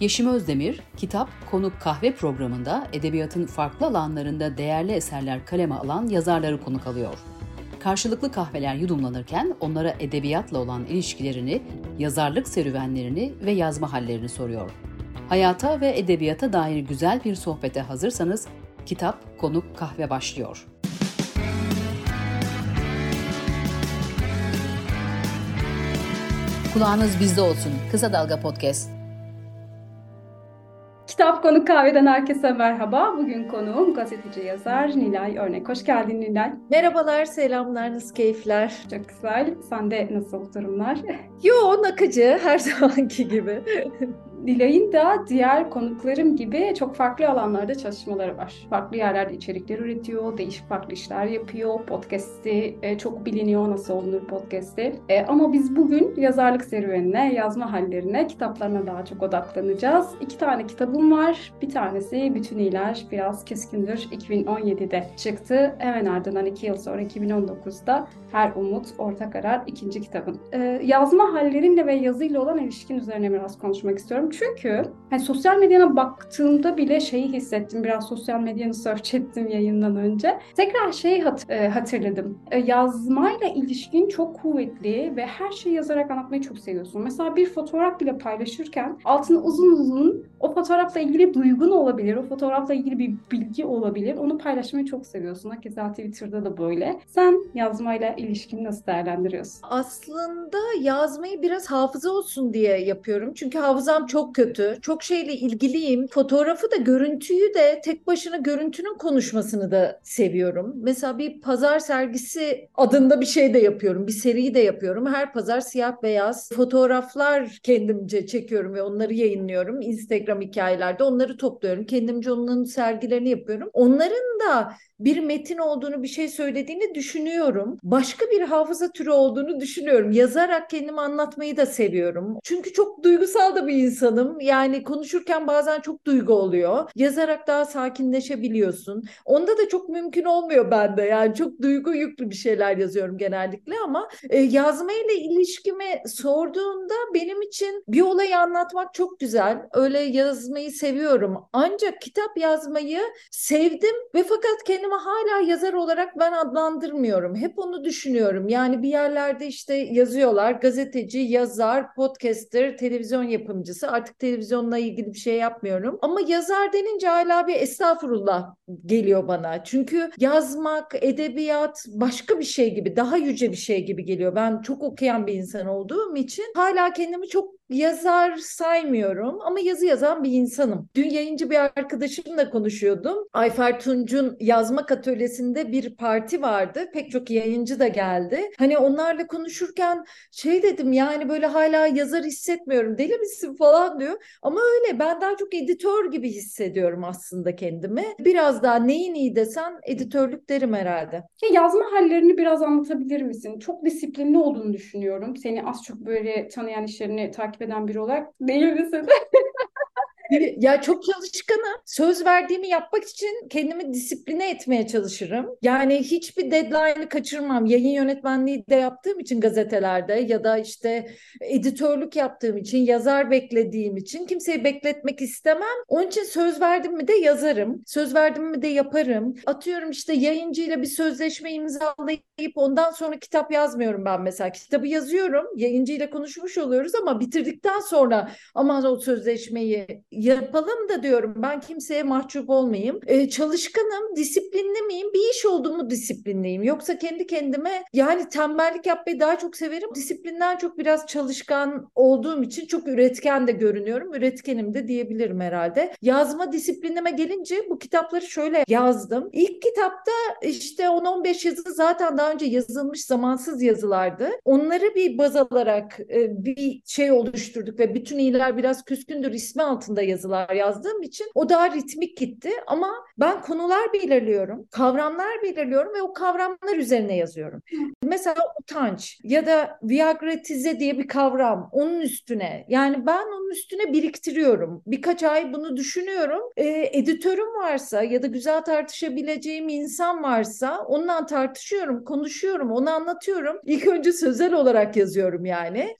Yeşim Özdemir, Kitap Konuk Kahve programında edebiyatın farklı alanlarında değerli eserler kaleme alan yazarları konuk alıyor. Karşılıklı kahveler yudumlanırken onlara edebiyatla olan ilişkilerini, yazarlık serüvenlerini ve yazma hallerini soruyor. Hayata ve edebiyata dair güzel bir sohbete hazırsanız Kitap Konuk Kahve başlıyor. Kulağınız bizde olsun. Kısa Dalga Podcast. Kitap Konu Kahve'den herkese merhaba. Bugün konuğum gazeteci yazar Nilay Örnek. Hoş geldin Nilay. Merhabalar, selamlar, nasıl keyifler? Çok güzel. Sende nasıl durumlar? Yo, nakıcı her zamanki gibi. Nilay'ın da diğer konuklarım gibi çok farklı alanlarda çalışmaları var. Farklı yerlerde içerikler üretiyor, değişik farklı işler yapıyor. Podcast'i e, çok biliniyor nasıl olunur podcast'i. E, ama biz bugün yazarlık serüvenine, yazma hallerine, kitaplarına daha çok odaklanacağız. İki tane kitabım var. Bir tanesi Bütünüyler Biraz Keskindir 2017'de çıktı. Hemen ardından iki yıl sonra 2019'da Her Umut Orta Karar ikinci kitabın. E, yazma hallerinle ve yazıyla olan ilişkin üzerine biraz konuşmak istiyorum. Çünkü hani sosyal medyana baktığımda bile şeyi hissettim. Biraz sosyal medyanı search ettim yayından önce. Tekrar şeyi hat e, hatırladım. E, yazmayla ilişkin çok kuvvetli ve her şeyi yazarak anlatmayı çok seviyorsun. Mesela bir fotoğraf bile paylaşırken altına uzun uzun o fotoğrafla ilgili duygun olabilir, o fotoğrafla ilgili bir bilgi olabilir. Onu paylaşmayı çok seviyorsun. Hakeza Twitter'da da böyle. Sen yazmayla ilişkini nasıl değerlendiriyorsun? Aslında yazmayı biraz hafıza olsun diye yapıyorum. Çünkü hafızam çok kötü. Çok şeyle ilgiliyim. Fotoğrafı da görüntüyü de tek başına görüntünün konuşmasını da seviyorum. Mesela bir pazar sergisi adında bir şey de yapıyorum. Bir seri de yapıyorum. Her pazar siyah beyaz fotoğraflar kendimce çekiyorum ve onları yayınlıyorum. Instagram hikayelerde onları topluyorum. Kendimce onların sergilerini yapıyorum. Onların da bir metin olduğunu, bir şey söylediğini düşünüyorum. Başka bir hafıza türü olduğunu düşünüyorum. Yazarak kendimi anlatmayı da seviyorum. Çünkü çok duygusal da bir insanım. Yani konuşurken bazen çok duygu oluyor. Yazarak daha sakinleşebiliyorsun. Onda da çok mümkün olmuyor bende. Yani çok duygu yüklü bir şeyler yazıyorum genellikle ama e, yazmayla ilişkimi sorduğunda benim için bir olayı anlatmak çok güzel. Öyle yazmayı seviyorum. Ancak kitap yazmayı sevdim ve fakat kendimi hala yazar olarak ben adlandırmıyorum. Hep onu düşünüyorum. Yani bir yerlerde işte yazıyorlar gazeteci, yazar, podcaster, televizyon yapımcısı. Artık televizyonla ilgili bir şey yapmıyorum. Ama yazar denince hala bir estağfurullah geliyor bana. Çünkü yazmak, edebiyat başka bir şey gibi, daha yüce bir şey gibi geliyor. Ben çok okuyan bir insan olduğum için hala kendimi çok yazar saymıyorum ama yazı yazan bir insanım. Dün yayıncı bir arkadaşımla konuşuyordum. Ayfer Tunç'un yazmak atölyesinde bir parti vardı. Pek çok yayıncı da geldi. Hani onlarla konuşurken şey dedim yani böyle hala yazar hissetmiyorum. Deli misin falan diyor. Ama öyle ben daha çok editör gibi hissediyorum aslında kendimi. Biraz daha neyin iyi desen editörlük derim herhalde. Ya yazma hallerini biraz anlatabilir misin? Çok disiplinli olduğunu düşünüyorum. Seni az çok böyle tanıyan işlerini takip eden biri olarak değil misin? Ya çok çalışkanım. Söz verdiğimi yapmak için kendimi disipline etmeye çalışırım. Yani hiçbir deadline'ı kaçırmam. Yayın yönetmenliği de yaptığım için gazetelerde ya da işte editörlük yaptığım için, yazar beklediğim için kimseyi bekletmek istemem. Onun için söz verdim mi de yazarım. Söz verdim mi de yaparım. Atıyorum işte yayıncıyla bir sözleşme imzalayıp ondan sonra kitap yazmıyorum ben mesela. Kitabı yazıyorum. Yayıncıyla konuşmuş oluyoruz ama bitirdikten sonra ama o sözleşmeyi yapalım da diyorum ben kimseye mahcup olmayayım. Ee, çalışkanım, disiplinli miyim? Bir iş olduğumu disiplinliyim. Yoksa kendi kendime yani tembellik yapmayı daha çok severim. Disiplinden çok biraz çalışkan olduğum için çok üretken de görünüyorum. Üretkenim de diyebilirim herhalde. Yazma disiplinime gelince bu kitapları şöyle yazdım. İlk kitapta işte 10-15 yazı zaten daha önce yazılmış zamansız yazılardı. Onları bir baz alarak e, bir şey oluşturduk ve bütün iyiler biraz küskündür ismi altında yazılar yazdığım için o daha ritmik gitti ama ben konular belirliyorum, kavramlar belirliyorum ve o kavramlar üzerine yazıyorum. Mesela utanç ya da viagretize diye bir kavram onun üstüne yani ben onun üstüne biriktiriyorum. Birkaç ay bunu düşünüyorum. E, editörüm varsa ya da güzel tartışabileceğim insan varsa onunla tartışıyorum, konuşuyorum, onu anlatıyorum. İlk önce sözel olarak yazıyorum yani.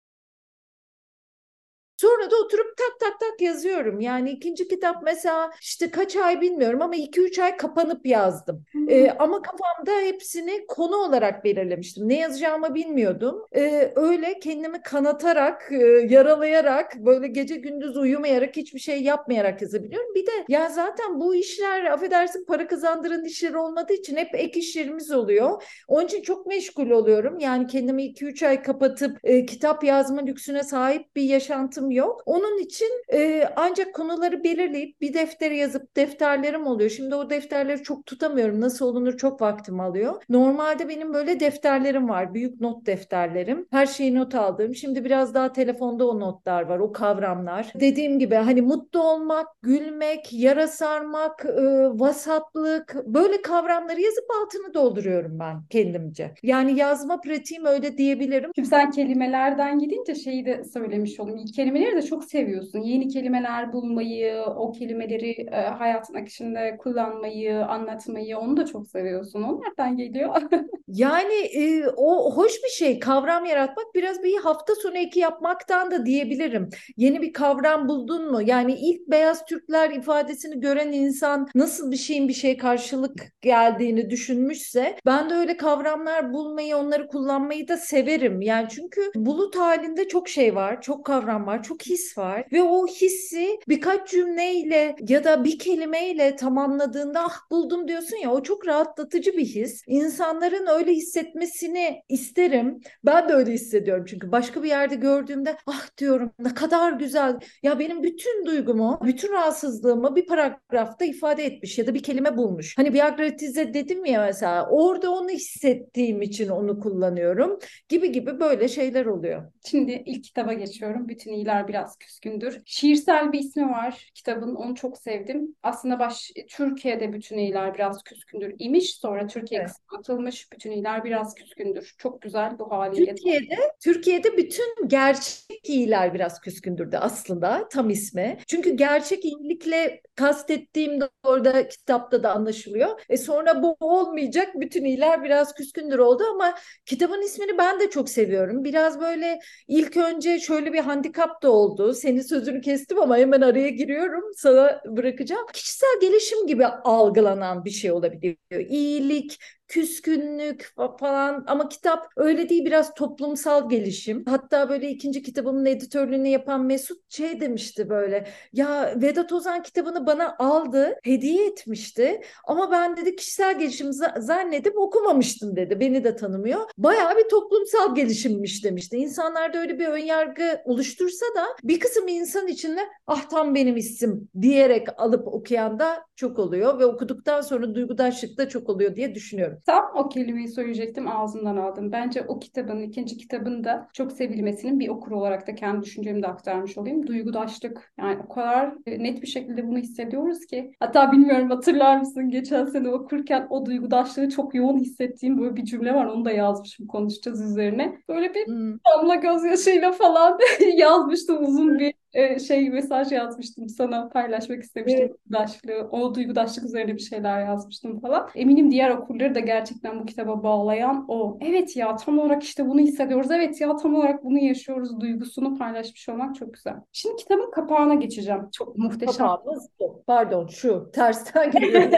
Sonra da oturup tak tak tak yazıyorum. Yani ikinci kitap mesela işte kaç ay bilmiyorum ama 2-3 ay kapanıp yazdım. Ee, ama kafamda hepsini konu olarak belirlemiştim. Ne yazacağımı bilmiyordum. Ee, öyle kendimi kanatarak, e, yaralayarak, böyle gece gündüz uyumayarak, hiçbir şey yapmayarak yazabiliyorum. Bir de ya zaten bu işler affedersin para kazandıran işler olmadığı için hep ek işlerimiz oluyor. Onun için çok meşgul oluyorum. Yani kendimi 2-3 ay kapatıp e, kitap yazma lüksüne sahip bir yaşantım yok. Onun için e, ancak konuları belirleyip bir deftere yazıp defterlerim oluyor. Şimdi o defterleri çok tutamıyorum. Nasıl olunur çok vaktim alıyor. Normalde benim böyle defterlerim var. Büyük not defterlerim. Her şeyi not aldığım. Şimdi biraz daha telefonda o notlar var. O kavramlar. Dediğim gibi hani mutlu olmak, gülmek, yara sarmak, e, vasatlık böyle kavramları yazıp altını dolduruyorum ben kendimce. Yani yazma pratiğim öyle diyebilirim. Şimdi sen kelimelerden gidince şeyi de söylemiş olayım. Kelimeleri de çok seviyorsun. Yeni kelimeler bulmayı, o kelimeleri e, hayatın akışında kullanmayı, anlatmayı onu da çok seviyorsun. O nereden geliyor? Yani e, o hoş bir şey. Kavram yaratmak biraz bir hafta sonu eki yapmaktan da diyebilirim. Yeni bir kavram buldun mu? Yani ilk beyaz Türkler ifadesini gören insan nasıl bir şeyin bir şey karşılık geldiğini düşünmüşse ben de öyle kavramlar bulmayı, onları kullanmayı da severim. Yani çünkü bulut halinde çok şey var, çok kavram var, çok his var ve o hissi birkaç cümleyle ya da bir kelimeyle tamamladığında ah buldum diyorsun ya o çok rahatlatıcı bir his. İnsanların öyle hissetmesini isterim. Ben de öyle hissediyorum çünkü başka bir yerde gördüğümde ah diyorum ne kadar güzel. Ya benim bütün duygumu, bütün rahatsızlığımı bir paragrafta ifade etmiş ya da bir kelime bulmuş. Hani biagratize dedim ya mesela orada onu hissettiğim için onu kullanıyorum gibi gibi böyle şeyler oluyor. Şimdi ilk kitaba geçiyorum. Bütün iyiler biraz küskündür. Şiirsel bir ismi var kitabın. Onu çok sevdim. Aslında baş Türkiye'de bütün iyiler biraz küskündür imiş. Sonra Türkiye Evet. kısmı atılmış. Bütün iyiler biraz küskündür. Çok güzel bu haliyle. Türkiye'de Türkiye'de bütün gerçek iyiler biraz küskündürdü aslında tam ismi. Çünkü gerçek iyilikle kastettiğim de orada kitapta da anlaşılıyor. E sonra bu olmayacak bütün iyiler biraz küskündür oldu ama kitabın ismini ben de çok seviyorum. Biraz böyle ilk önce şöyle bir handikap da oldu. Senin sözünü kestim ama hemen araya giriyorum. Sana bırakacağım. Kişisel gelişim gibi algılanan bir şey olabiliyor. İyilik, küskünlük fa- falan ama kitap öyle değil biraz toplumsal gelişim. Hatta böyle ikinci kitabımın editörlüğünü yapan Mesut şey demişti böyle ya Vedat Ozan kitabını bana aldı hediye etmişti ama ben dedi kişisel gelişim za- zannedip okumamıştım dedi beni de tanımıyor. Bayağı bir toplumsal gelişimmiş demişti. İnsanlarda öyle bir önyargı oluştursa da bir kısım insan içinde ah tam benim isim diyerek alıp okuyan da çok oluyor ve okuduktan sonra duygudaşlık da çok oluyor diye düşünüyorum. Tam o kelimeyi söyleyecektim ağzımdan aldım. Bence o kitabın, ikinci kitabın da çok sevilmesinin bir okur olarak da kendi düşüncemi de aktarmış olayım. Duygudaşlık. Yani o kadar e, net bir şekilde bunu hissediyoruz ki. Hatta bilmiyorum hatırlar mısın geçen sene okurken o duygudaşlığı çok yoğun hissettiğim böyle bir cümle var. Onu da yazmışım konuşacağız üzerine. Böyle bir Hmm. damla gözyaşıyla falan yazmıştım uzun bir e, şey mesaj yazmıştım sana paylaşmak istemiştim Evet. duygudaşlığı. O duygudaşlık üzerine bir şeyler yazmıştım falan. Eminim diğer okurları da gerçekten bu kitaba bağlayan o. Evet ya tam olarak işte bunu hissediyoruz. Evet ya tam olarak bunu yaşıyoruz duygusunu paylaşmış olmak çok güzel. Şimdi kitabın kapağına geçeceğim. Çok muhteşem. Kapağımız. Pardon şu tersten geliyor.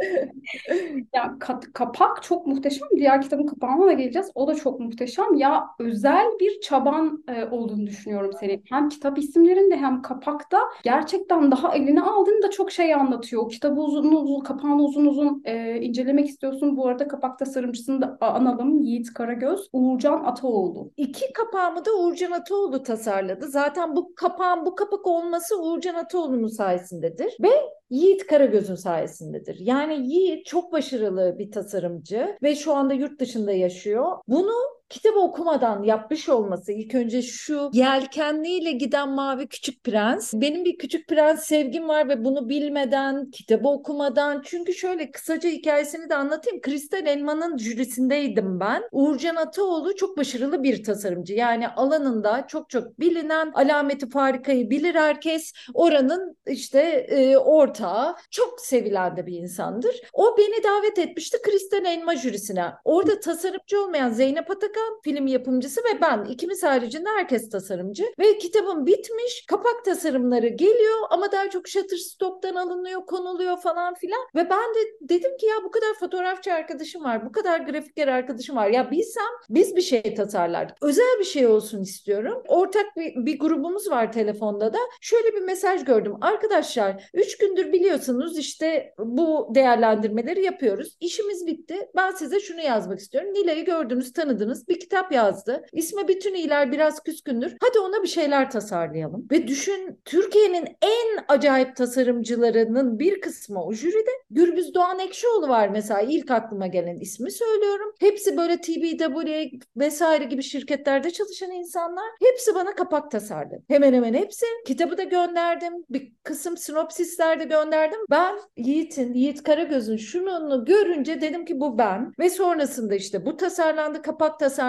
Ya ka- kapak çok muhteşem. Diğer kitabın kapağına da geleceğiz. O da çok muhteşem. Ya özel bir çaban e, olduğunu düşünüyorum senin. Hem kitap isimlerinde hem kapakta gerçekten daha eline aldığında çok şey anlatıyor. Kitabı uzun uzun, kapağını uzun uzun e, incelemek istiyorsun. Bu arada kapak tasarımcısını da analım. Yiğit Karagöz, Uğurcan Ataoğlu. İki kapağımı da Uğurcan Ataoğlu tasarladı. Zaten bu kapağın bu kapak olması Uğurcan Ataoğlu'nun sayesindedir. Ve Yiğit Karagöz'ün sayesindedir. Yani Yiğit çok başarılı bir tasarımcı ve şu anda yurt dışında yaşıyor. Bunu kitabı okumadan yapmış olması ilk önce şu yelkenliyle giden mavi küçük prens. Benim bir küçük prens sevgim var ve bunu bilmeden, kitabı okumadan çünkü şöyle kısaca hikayesini de anlatayım. Kristal Elma'nın jürisindeydim ben. Uğurcan Ataoğlu çok başarılı bir tasarımcı. Yani alanında çok çok bilinen alameti farikayı bilir herkes. Oranın işte e, ortağı çok sevilen de bir insandır. O beni davet etmişti Kristal Elma jürisine. Orada tasarımcı olmayan Zeynep Atakan başkan, film yapımcısı ve ben. İkimiz haricinde herkes tasarımcı. Ve kitabım bitmiş. Kapak tasarımları geliyor ama daha çok Shutterstock'tan alınıyor, konuluyor falan filan. Ve ben de dedim ki ya bu kadar fotoğrafçı arkadaşım var, bu kadar grafiker arkadaşım var. Ya bilsem biz bir şey tasarlardık. Özel bir şey olsun istiyorum. Ortak bir, bir grubumuz var telefonda da. Şöyle bir mesaj gördüm. Arkadaşlar 3 gündür biliyorsunuz işte bu değerlendirmeleri yapıyoruz. İşimiz bitti. Ben size şunu yazmak istiyorum. Nilay'ı gördünüz, tanıdınız. Bir kitap yazdı. İsmi Bütün İyiler Biraz Küskündür. Hadi ona bir şeyler tasarlayalım. Ve düşün Türkiye'nin en acayip tasarımcılarının bir kısmı o jüride. Gürbüz Doğan Ekşioğlu var mesela ilk aklıma gelen ismi söylüyorum. Hepsi böyle TBW vesaire gibi şirketlerde çalışan insanlar. Hepsi bana kapak tasarladı. Hemen hemen hepsi. Kitabı da gönderdim. Bir kısım sinopsisler de gönderdim. Ben Yiğit'in, Yiğit Karagöz'ün şununu görünce dedim ki bu ben. Ve sonrasında işte bu tasarlandı, kapak tasarlandı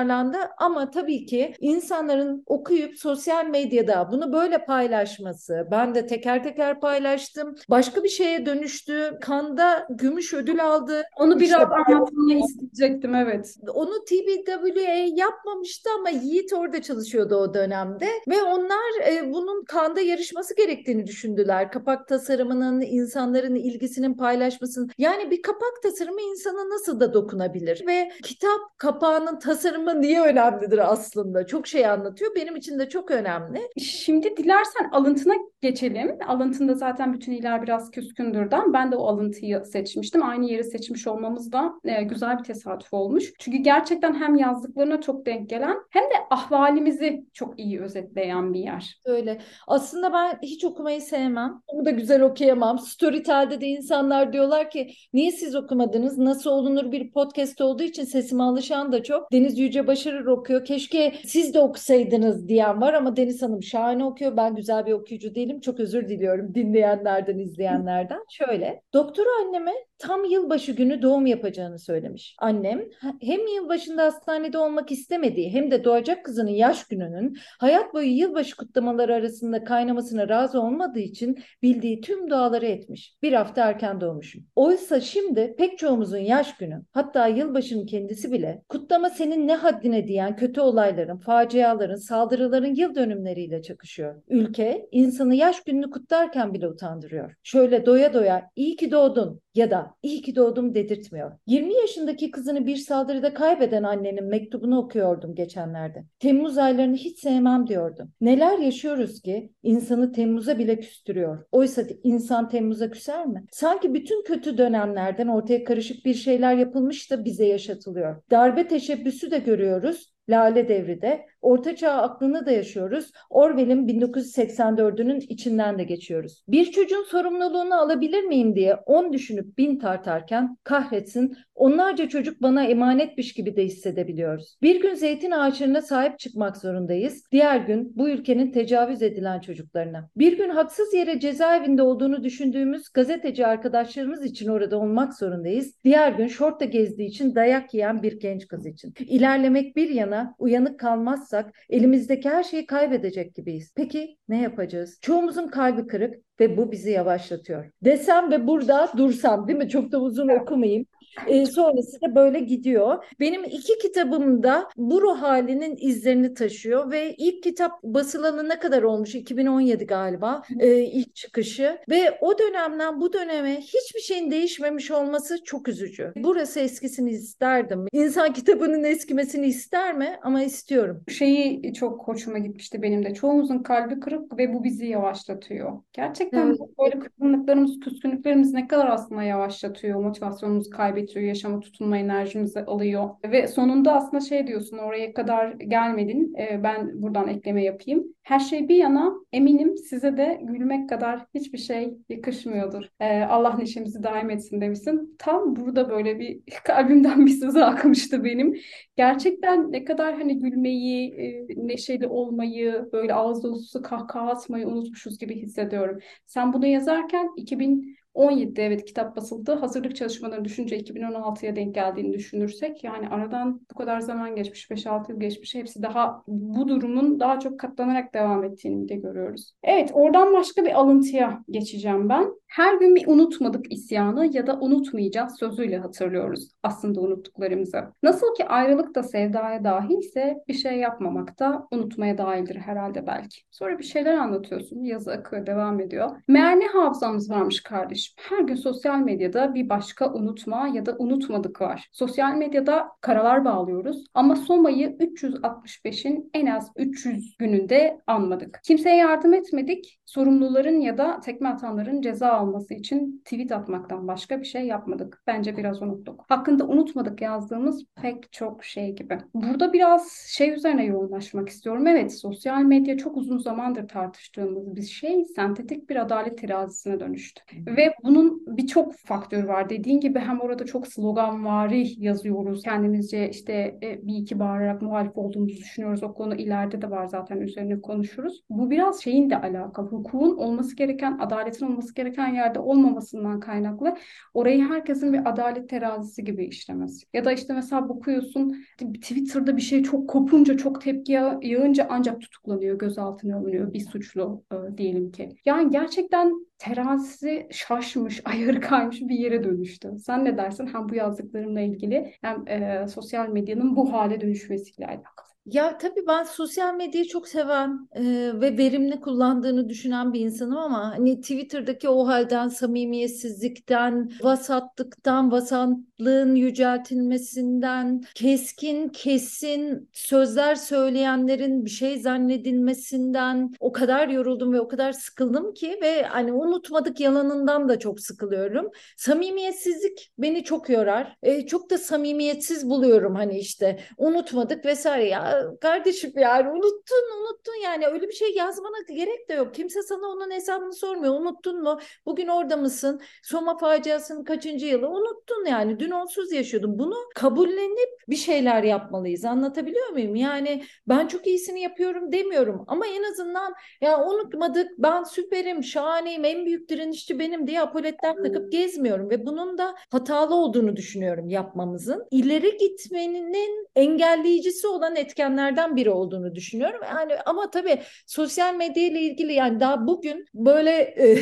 ama tabii ki insanların okuyup sosyal medyada bunu böyle paylaşması, ben de teker teker paylaştım. Başka bir şeye dönüştü. Kanda gümüş ödül aldı. Onu biraz işte, anlatmanı isteyecektim evet. Onu TBWA yapmamıştı ama Yiğit orada çalışıyordu o dönemde ve onlar e, bunun Kanda yarışması gerektiğini düşündüler. Kapak tasarımının, insanların ilgisinin paylaşmasının. Yani bir kapak tasarımı insana nasıl da dokunabilir ve kitap kapağının tasarımı niye önemlidir aslında? Çok şey anlatıyor. Benim için de çok önemli. Şimdi dilersen alıntına geçelim. Alıntında zaten bütün iler biraz küskündürden. Ben de o alıntıyı seçmiştim. Aynı yeri seçmiş olmamız da e, güzel bir tesadüf olmuş. Çünkü gerçekten hem yazdıklarına çok denk gelen hem de ahvalimizi çok iyi özetleyen bir yer. Öyle. Aslında ben hiç okumayı sevmem. Onu da güzel okuyamam. Storytel'de de insanlar diyorlar ki niye siz okumadınız? Nasıl olunur bir podcast olduğu için sesime alışan da çok. Deniz Yüce Başarır okuyor. Keşke siz de okusaydınız diyen var ama Deniz Hanım şahane okuyor. Ben güzel bir okuyucu değilim. Çok özür diliyorum dinleyenlerden, izleyenlerden. Şöyle, doktoru anneme tam yılbaşı günü doğum yapacağını söylemiş. Annem hem yılbaşında hastanede olmak istemediği hem de doğacak kızının yaş gününün hayat boyu yılbaşı kutlamaları arasında kaynamasına razı olmadığı için bildiği tüm duaları etmiş. Bir hafta erken doğmuşum. Oysa şimdi pek çoğumuzun yaş günü hatta yılbaşının kendisi bile kutlama senin ne haddine diyen kötü olayların, faciaların, saldırıların yıl dönümleriyle çakışıyor. Ülke insanı yaş gününü kutlarken bile utandırıyor. Şöyle doya doya iyi ki doğdun ya da iyi ki doğdum dedirtmiyor. 20 yaşındaki kızını bir saldırıda kaybeden annenin mektubunu okuyordum geçenlerde. Temmuz aylarını hiç sevmem diyordum. Neler yaşıyoruz ki insanı Temmuz'a bile küstürüyor. Oysa insan Temmuz'a küser mi? Sanki bütün kötü dönemlerden ortaya karışık bir şeyler yapılmış da bize yaşatılıyor. Darbe teşebbüsü de görüyoruz. Lale Devri'de Orta Çağ aklını da yaşıyoruz. Orwell'in 1984'ünün içinden de geçiyoruz. Bir çocuğun sorumluluğunu alabilir miyim diye on düşünüp bin tartarken kahretsin onlarca çocuk bana emanetmiş gibi de hissedebiliyoruz. Bir gün zeytin ağaçlarına sahip çıkmak zorundayız. Diğer gün bu ülkenin tecavüz edilen çocuklarına. Bir gün haksız yere cezaevinde olduğunu düşündüğümüz gazeteci arkadaşlarımız için orada olmak zorundayız. Diğer gün şortla gezdiği için dayak yiyen bir genç kız için. İlerlemek bir yana uyanık kalmaz yapmazsak elimizdeki her şeyi kaybedecek gibiyiz. Peki ne yapacağız? Çoğumuzun kalbi kırık ve bu bizi yavaşlatıyor. Desem ve burada dursam değil mi? Çok da uzun okumayayım. E, sonrası da böyle gidiyor. Benim iki kitabım da bu ruh halinin izlerini taşıyor ve ilk kitap basılalı ne kadar olmuş? 2017 galiba e, ilk çıkışı ve o dönemden bu döneme hiçbir şeyin değişmemiş olması çok üzücü. Burası eskisini isterdim. İnsan kitabının eskimesini ister mi? Ama istiyorum. Şeyi çok hoşuma gitmişti benim de. Çoğumuzun kalbi kırık ve bu bizi yavaşlatıyor. Gerçekten evet. böyle kırgınlıklarımız, küskünlüklerimiz ne kadar aslında yavaşlatıyor, motivasyonumuzu kaybediyor getiriyor, yaşama tutunma enerjimizi alıyor. Ve sonunda aslında şey diyorsun oraya kadar gelmedin. E, ben buradan ekleme yapayım. Her şey bir yana eminim size de gülmek kadar hiçbir şey yakışmıyordur. E, Allah neşemizi daim etsin demişsin. Tam burada böyle bir kalbimden bir sızı akmıştı benim. Gerçekten ne kadar hani gülmeyi, e, neşeli olmayı, böyle ağız dolusu kahkaha atmayı unutmuşuz gibi hissediyorum. Sen bunu yazarken 2000 17'de evet kitap basıldı. Hazırlık çalışmalarını düşünce 2016'ya denk geldiğini düşünürsek yani aradan bu kadar zaman geçmiş, 5-6 yıl geçmiş. Hepsi daha bu durumun daha çok katlanarak devam ettiğini de görüyoruz. Evet oradan başka bir alıntıya geçeceğim ben. Her gün bir unutmadık isyanı ya da unutmayacağız sözüyle hatırlıyoruz aslında unuttuklarımızı. Nasıl ki ayrılık da sevdaya dahilse bir şey yapmamak da unutmaya dahildir herhalde belki. Sonra bir şeyler anlatıyorsun, yazı akıyor, devam ediyor. Meğer ne hafızamız varmış kardeşim. Her gün sosyal medyada bir başka unutma ya da unutmadık var. Sosyal medyada karalar bağlıyoruz ama Soma'yı 365'in en az 300 gününde anmadık. Kimseye yardım etmedik. Sorumluların ya da tekme atanların ceza alması için tweet atmaktan başka bir şey yapmadık. Bence biraz unuttuk. Hakkında unutmadık yazdığımız pek çok şey gibi. Burada biraz şey üzerine yoğunlaşmak istiyorum. Evet sosyal medya çok uzun zamandır tartıştığımız bir şey sentetik bir adalet terazisine dönüştü. Ve bunun birçok faktörü var. Dediğin gibi hem orada çok slogan vari yazıyoruz. Kendimizce işte e, bir iki bağırarak muhalif olduğumuzu düşünüyoruz. O konu ileride de var zaten üzerine konuşuruz. Bu biraz şeyin de alakalı. Hukukun olması gereken, adaletin olması gereken yerde olmamasından kaynaklı orayı herkesin bir adalet terazisi gibi işlemesi. Ya da işte mesela bakıyorsun Twitter'da bir şey çok kopunca, çok tepki yağınca ancak tutuklanıyor, gözaltına alınıyor bir suçlu e, diyelim ki. Yani gerçekten terazisi şaşmış, ayarı kaymış bir yere dönüştü. Sen ne dersin hem bu yazdıklarımla ilgili hem e, sosyal medyanın bu hale dönüşmesiyle alakalı? Ya tabii ben sosyal medyayı çok seven e, ve verimli kullandığını düşünen bir insanım ama hani Twitter'daki o halden, samimiyetsizlikten, vasatlıktan, vasatlığın yüceltilmesinden, keskin, kesin sözler söyleyenlerin bir şey zannedilmesinden o kadar yoruldum ve o kadar sıkıldım ki ve hani unutmadık yalanından da çok sıkılıyorum. Samimiyetsizlik beni çok yorar. E, çok da samimiyetsiz buluyorum hani işte unutmadık vesaire ya kardeşim yani unuttun unuttun yani öyle bir şey yazmana gerek de yok. Kimse sana onun hesabını sormuyor. Unuttun mu? Bugün orada mısın? Soma faciasının kaçıncı yılı? Unuttun yani. Dün onsuz yaşıyordun. Bunu kabullenip bir şeyler yapmalıyız. Anlatabiliyor muyum? Yani ben çok iyisini yapıyorum demiyorum ama en azından ya unutmadık ben süperim, şahaneyim, en büyük direnişçi benim diye apoletler takıp gezmiyorum ve bunun da hatalı olduğunu düşünüyorum yapmamızın. İleri gitmenin engelleyicisi olan etken etkenlerden biri olduğunu düşünüyorum. Yani ama tabii sosyal medya ile ilgili yani daha bugün böyle e,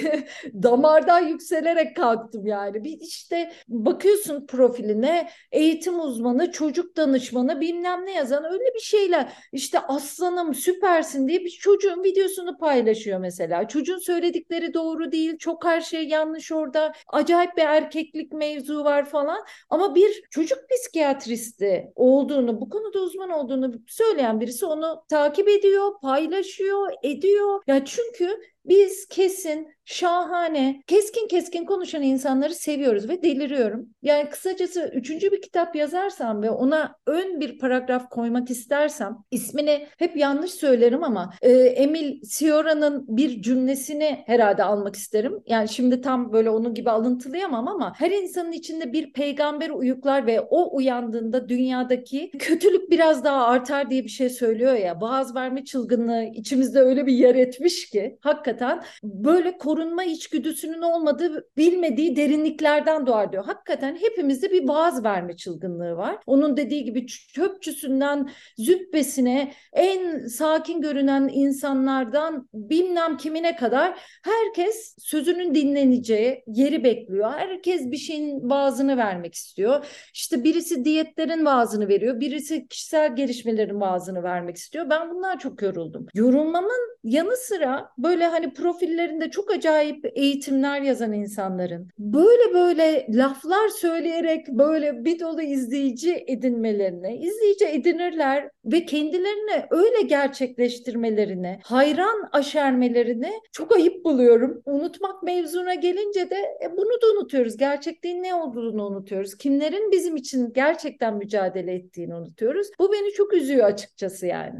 damardan yükselerek kalktım yani. Bir işte bakıyorsun profiline eğitim uzmanı, çocuk danışmanı bilmem ne yazan öyle bir şeyler. İşte aslanım süpersin diye bir çocuğun videosunu paylaşıyor mesela. Çocuğun söyledikleri doğru değil. Çok her şey yanlış orada. Acayip bir erkeklik mevzu var falan. Ama bir çocuk psikiyatristi olduğunu, bu konuda uzman olduğunu söyleyen birisi onu takip ediyor, paylaşıyor, ediyor. Ya çünkü biz kesin, şahane, keskin keskin konuşan insanları seviyoruz ve deliriyorum. Yani kısacası üçüncü bir kitap yazarsam ve ona ön bir paragraf koymak istersem ismini hep yanlış söylerim ama e, Emil Ciora'nın bir cümlesini herhalde almak isterim. Yani şimdi tam böyle onun gibi alıntılayamam ama her insanın içinde bir peygamber uyuklar ve o uyandığında dünyadaki kötülük biraz daha artar diye bir şey söylüyor ya. Boğaz verme çılgınlığı içimizde öyle bir yer etmiş ki hakikaten hakikaten böyle korunma içgüdüsünün olmadığı bilmediği derinliklerden doğar diyor. Hakikaten hepimizde bir vaaz verme çılgınlığı var. Onun dediği gibi çöpçüsünden züppesine en sakin görünen insanlardan bilmem kimine kadar herkes sözünün dinleneceği yeri bekliyor. Herkes bir şeyin vaazını vermek istiyor. İşte birisi diyetlerin vaazını veriyor. Birisi kişisel gelişmelerin vaazını vermek istiyor. Ben bundan çok yoruldum. Yorulmamın yanı sıra böyle hani profillerinde çok acayip eğitimler yazan insanların böyle böyle laflar söyleyerek böyle bir dolu izleyici edinmelerine, izleyici edinirler ve kendilerini öyle gerçekleştirmelerini, hayran aşermelerini çok ayıp buluyorum. Unutmak mevzuna gelince de e, bunu da unutuyoruz. Gerçekliğin ne olduğunu unutuyoruz. Kimlerin bizim için gerçekten mücadele ettiğini unutuyoruz. Bu beni çok üzüyor açıkçası yani.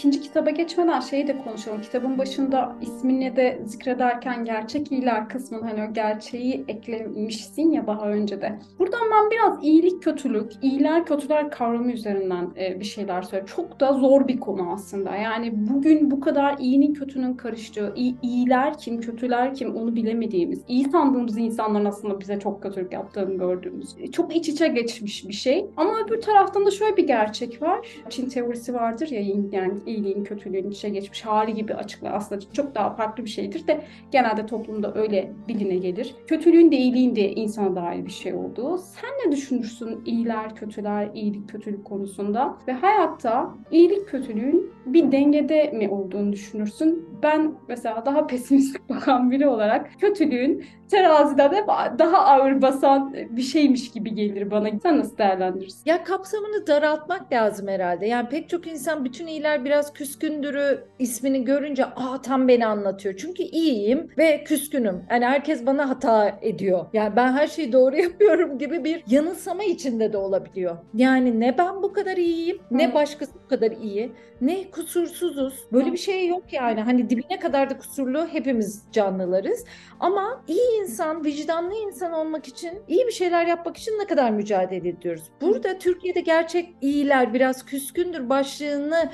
İkinci kitaba geçmeden şeyi de konuşalım. Kitabın başında ismini de zikrederken gerçek iyiler kısmını hani o gerçeği eklemişsin ya daha önce de. Buradan ben biraz iyilik kötülük, iyiler kötüler kavramı üzerinden e, bir şeyler söyleyeyim. Çok da zor bir konu aslında. Yani bugün bu kadar iyinin kötünün karıştığı, iyi, iyiler kim, kötüler kim onu bilemediğimiz, iyi sandığımız insanların aslında bize çok kötülük yaptığını gördüğümüz. Çok iç içe geçmiş bir şey. Ama öbür taraftan da şöyle bir gerçek var. Çin teorisi vardır ya yani iyiliğin kötülüğün içe geçmiş hali gibi açıklar. Aslında çok daha farklı bir şeydir de genelde toplumda öyle biline gelir. Kötülüğün de iyiliğin de insana dair bir şey olduğu. Sen ne düşünürsün iyiler, kötüler, iyilik, kötülük konusunda? Ve hayatta iyilik, kötülüğün bir dengede mi olduğunu düşünürsün? Ben mesela daha pesimistik bakan biri olarak kötülüğün terazide de daha ağır basan bir şeymiş gibi gelir bana. Sen nasıl değerlendirirsin? Ya kapsamını daraltmak lazım herhalde. Yani pek çok insan bütün iyiler biraz küskündürü ismini görünce aa tam beni anlatıyor. Çünkü iyiyim ve küskünüm. Yani herkes bana hata ediyor. Yani ben her şeyi doğru yapıyorum gibi bir yanılsama içinde de olabiliyor. Yani ne ben bu kadar iyiyim ne başkası bu kadar iyi ne kusursuzuz. Böyle bir şey yok yani. Hani dibine kadar da kusurlu hepimiz canlılarız. Ama iyi insan, vicdanlı insan olmak için, iyi bir şeyler yapmak için ne kadar mücadele ediyoruz. Burada Türkiye'de gerçek iyiler biraz küskündür başlığını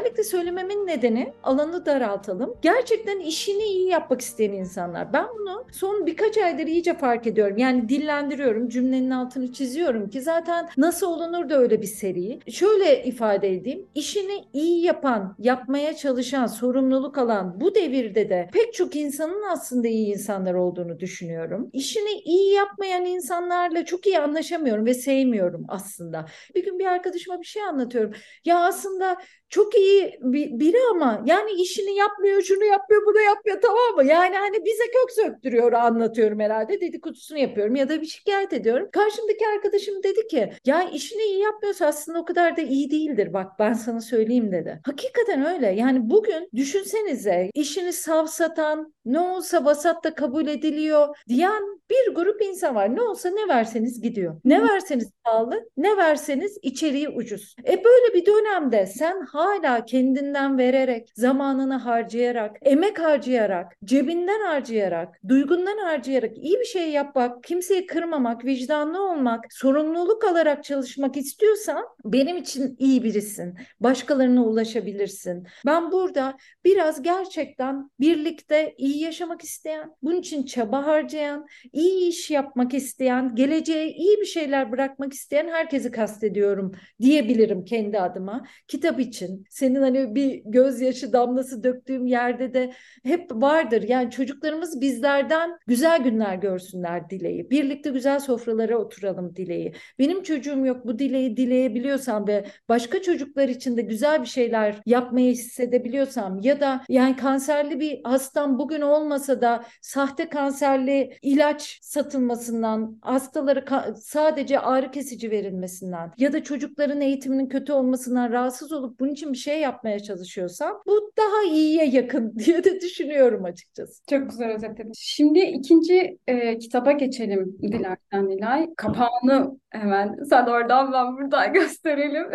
özellikle söylememin nedeni alanı daraltalım. Gerçekten işini iyi yapmak isteyen insanlar. Ben bunu son birkaç aydır iyice fark ediyorum. Yani dillendiriyorum, cümlenin altını çiziyorum ki zaten nasıl olunur da öyle bir seri. Şöyle ifade edeyim. İşini iyi yapan, yapmaya çalışan, sorumluluk alan bu devirde de pek çok insanın aslında iyi insanlar olduğunu düşünüyorum. İşini iyi yapmayan insanlarla çok iyi anlaşamıyorum ve sevmiyorum aslında. Bir gün bir arkadaşıma bir şey anlatıyorum. Ya aslında çok iyi bir, biri ama yani işini yapmıyor, şunu yapmıyor, bunu yapmıyor tamam mı? Yani hani bize kök söktürüyor anlatıyorum herhalde. Dedikodusunu yapıyorum ya da bir şikayet ediyorum. Karşımdaki arkadaşım dedi ki ya işini iyi yapmıyorsa aslında o kadar da iyi değildir bak ben sana söyleyeyim dedi. Hakikaten öyle. Yani bugün düşünsenize işini savsatan, ne olsa vasatta kabul ediliyor diyen bir grup insan var. Ne olsa ne verseniz gidiyor. Ne verseniz pahalı, ne verseniz içeriği ucuz. E böyle bir dönemde sen hala kendinden vererek, zamanını harcayarak, emek harcayarak, cebinden harcayarak, duygundan harcayarak iyi bir şey yapmak, kimseyi kırmamak, vicdanlı olmak, sorumluluk alarak çalışmak istiyorsan benim için iyi birisin. Başkalarına ulaşabilirsin. Ben burada biraz gerçekten birlikte iyi yaşamak isteyen, bunun için çaba harcayan, iyi iş yapmak isteyen, geleceğe iyi bir şeyler bırakmak isteyen herkesi kastediyorum diyebilirim kendi adıma. Kitap için, senin hani bir gözyaşı damlası döktüğüm yerde de hep vardır. Yani çocuklarımız bizlerden güzel günler görsünler dileği. Birlikte güzel sofralara oturalım dileği. Benim çocuğum yok bu dileği dileyebiliyorsam ve başka çocuklar için de güzel bir şeyler yapmayı hissedebiliyorsam ya da yani kanserli bir hastam bugün olmasa da sahte kanserli ilaç satılmasından, hastalara sadece ağrı kesici verilmesinden ya da çocukların eğitiminin kötü olmasından rahatsız olup bunun için bir şey yapmaya çalışıyorsam bu daha iyiye yakın diye de düşünüyorum açıkçası. Çok güzel özetledin. Şimdi ikinci e, kitaba geçelim dilersen Nilay. Kapağını hemen sen oradan ben buradan gösterelim.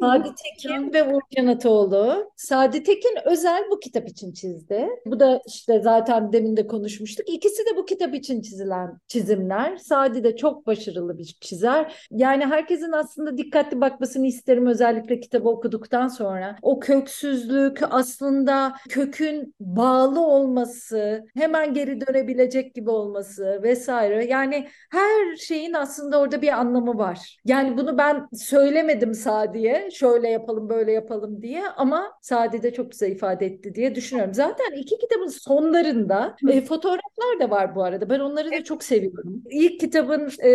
Sadi Tekin ve Uğurcan Ataoğlu. Sadi Tekin özel bu kitap için çizdi. Bu da işte zaten demin de konuşmuştuk. İkisi de bu kitap için çizilen çizimler. Sadi de çok başarılı bir çizer. Yani herkesin aslında dikkatli bakmasını isterim özellikle kitabı okuduktan sonra. O köksüzlük aslında kökün bağlı olması, hemen geri dönebilecek gibi olması vesaire. Yani her şeyin aslında orada bir anlamı var. Yani bunu ben söylemedim Sadi'ye şöyle yapalım böyle yapalım diye ama Sadi de çok güzel ifade etti diye düşünüyorum. Zaten iki kitabın sonlarında e, fotoğraflar da var bu arada. Ben onları da çok seviyorum. İlk kitabın e,